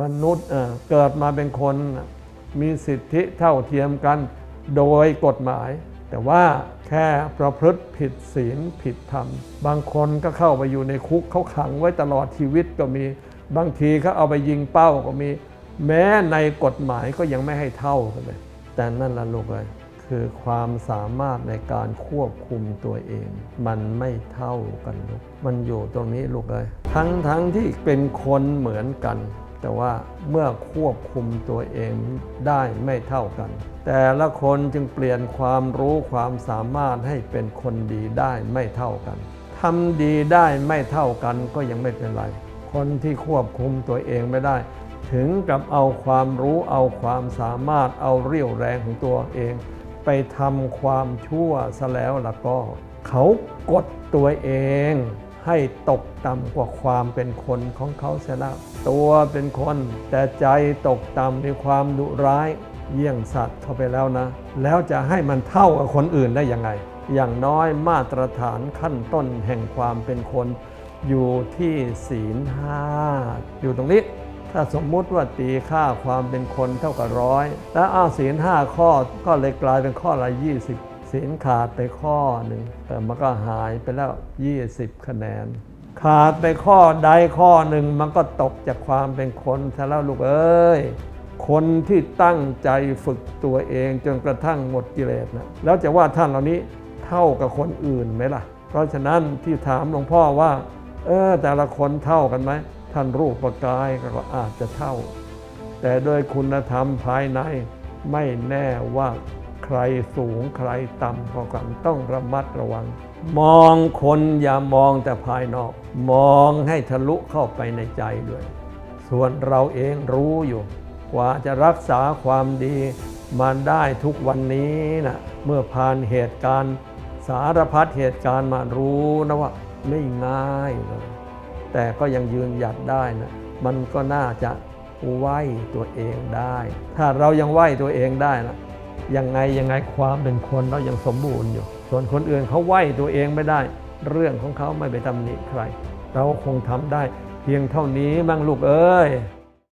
มนุษย์เกิดมาเป็นคนมีสิทธิเท่าเทียมกันโดยกฎหมาย แต่ว่าแค่ประพฤติผิดศีลผิดธรรม บางคนก็เข้าไปอยู่ในคุกเขาขังไว้ตลอดชีวิตก็มี บางทีเขาเอาไปยิงเป้าก็มี แม้ในกฎหมายก็ยังไม่ให้เท่ากันเลย แต่นั่นละลูกเลยคือความสามารถในการควบคุมตัวเอง มันไม่เท่ากันลูกมันอยู่ตรงนี้ลูกเลยทั้งทั้งที่เป็นคนเหมือนกัน แต่ว่าเมื่อควบคุมตัวเองได้ไม่เท่ากัน แต่ละคนจึงเปลี่ยนความรู้ความสามารถให้เป็นคนดีได้ไม่เท่ากันทำดีได้ไม่เท่ากันก็ยังไม่เป็นไร คนที่ควบคุมตัวเองไม่ได้ ถึงกับเอาความรู้เอาความสามารถเอาเรี่ยวแรงของตัวเอง ไปทำความชั่วซะแล้วล่ะก็ เขากดตัวเอง ให้ตกต่ำกว่าความเป็นคนของเขาเสียแล้วตัวเป็นคน แต่ใจตกต่ำในความดุร้ายเยี่ยงสัตว์เข้าไปแล้วนะ แล้วจะให้มันเท่ากับคนอื่นได้ยังไง อย่างน้อยมาตรฐานขั้นต้นแห่งความเป็นคน อยู่ที่ศีลห้าอยู่ตรงนี้ ถ้าสมมุติว่าตีค่าความเป็นคนเท่ากับร้อยแล้วอ้าศีลห้าข้อก็เลยกลายเป็นข้อละ20 ศีลขาดไปข้อหนึ่งแต่มันก็หายไปแล้ว 20 คะแนน ขาดไปข้อใดข้อหนึ่งมันก็ตกจากความเป็นคนซะแล้วลูกเอ้ยคนที่ตั้งใจฝึกตัวเองจนกระทั่งหมดกิเลสนะแล้วจะว่าท่านเหล่านี้เท่ากับคนอื่นไหมล่ะ เพราะฉะนั้นที่ถามหลวงพ่อว่า เออแต่ละคนเท่ากันไหมท่านรูปประกายก็อาจจะเท่า แต่โดยคุณธรรมภายในไม่แน่ว่า รสูงใครต่ำกว่ากันต้องระมัดระวัง มองคนอย่ามองแต่ภายนอก มองให้ทะลุเข้าไปในใจด้วย ส่วนเราเองรู้อยู่ กว่าจะรักษาความดีมาได้ทุกวันนี้นะเมื่อผ่านเหตุการณ์สารพัดเหตุการณ์มารู้นะว่าไม่ง่ายเลยแต่ก็ยังยืนหยัดได้นะมันก็น่าจะไหวตัวเองได้ ถ้าเรายังไหวตัวเองได้นะ ยังไงยังไงความเป็นคนเรายังสมบูรณ์อยู่ ส่วนคนอื่นเขาไหวตัวเองไม่ได้ เรื่องของเขาไม่ไปตำหนิใคร เราคงทำได้ เพียงเท่านี้มั่งลูกเอ้ย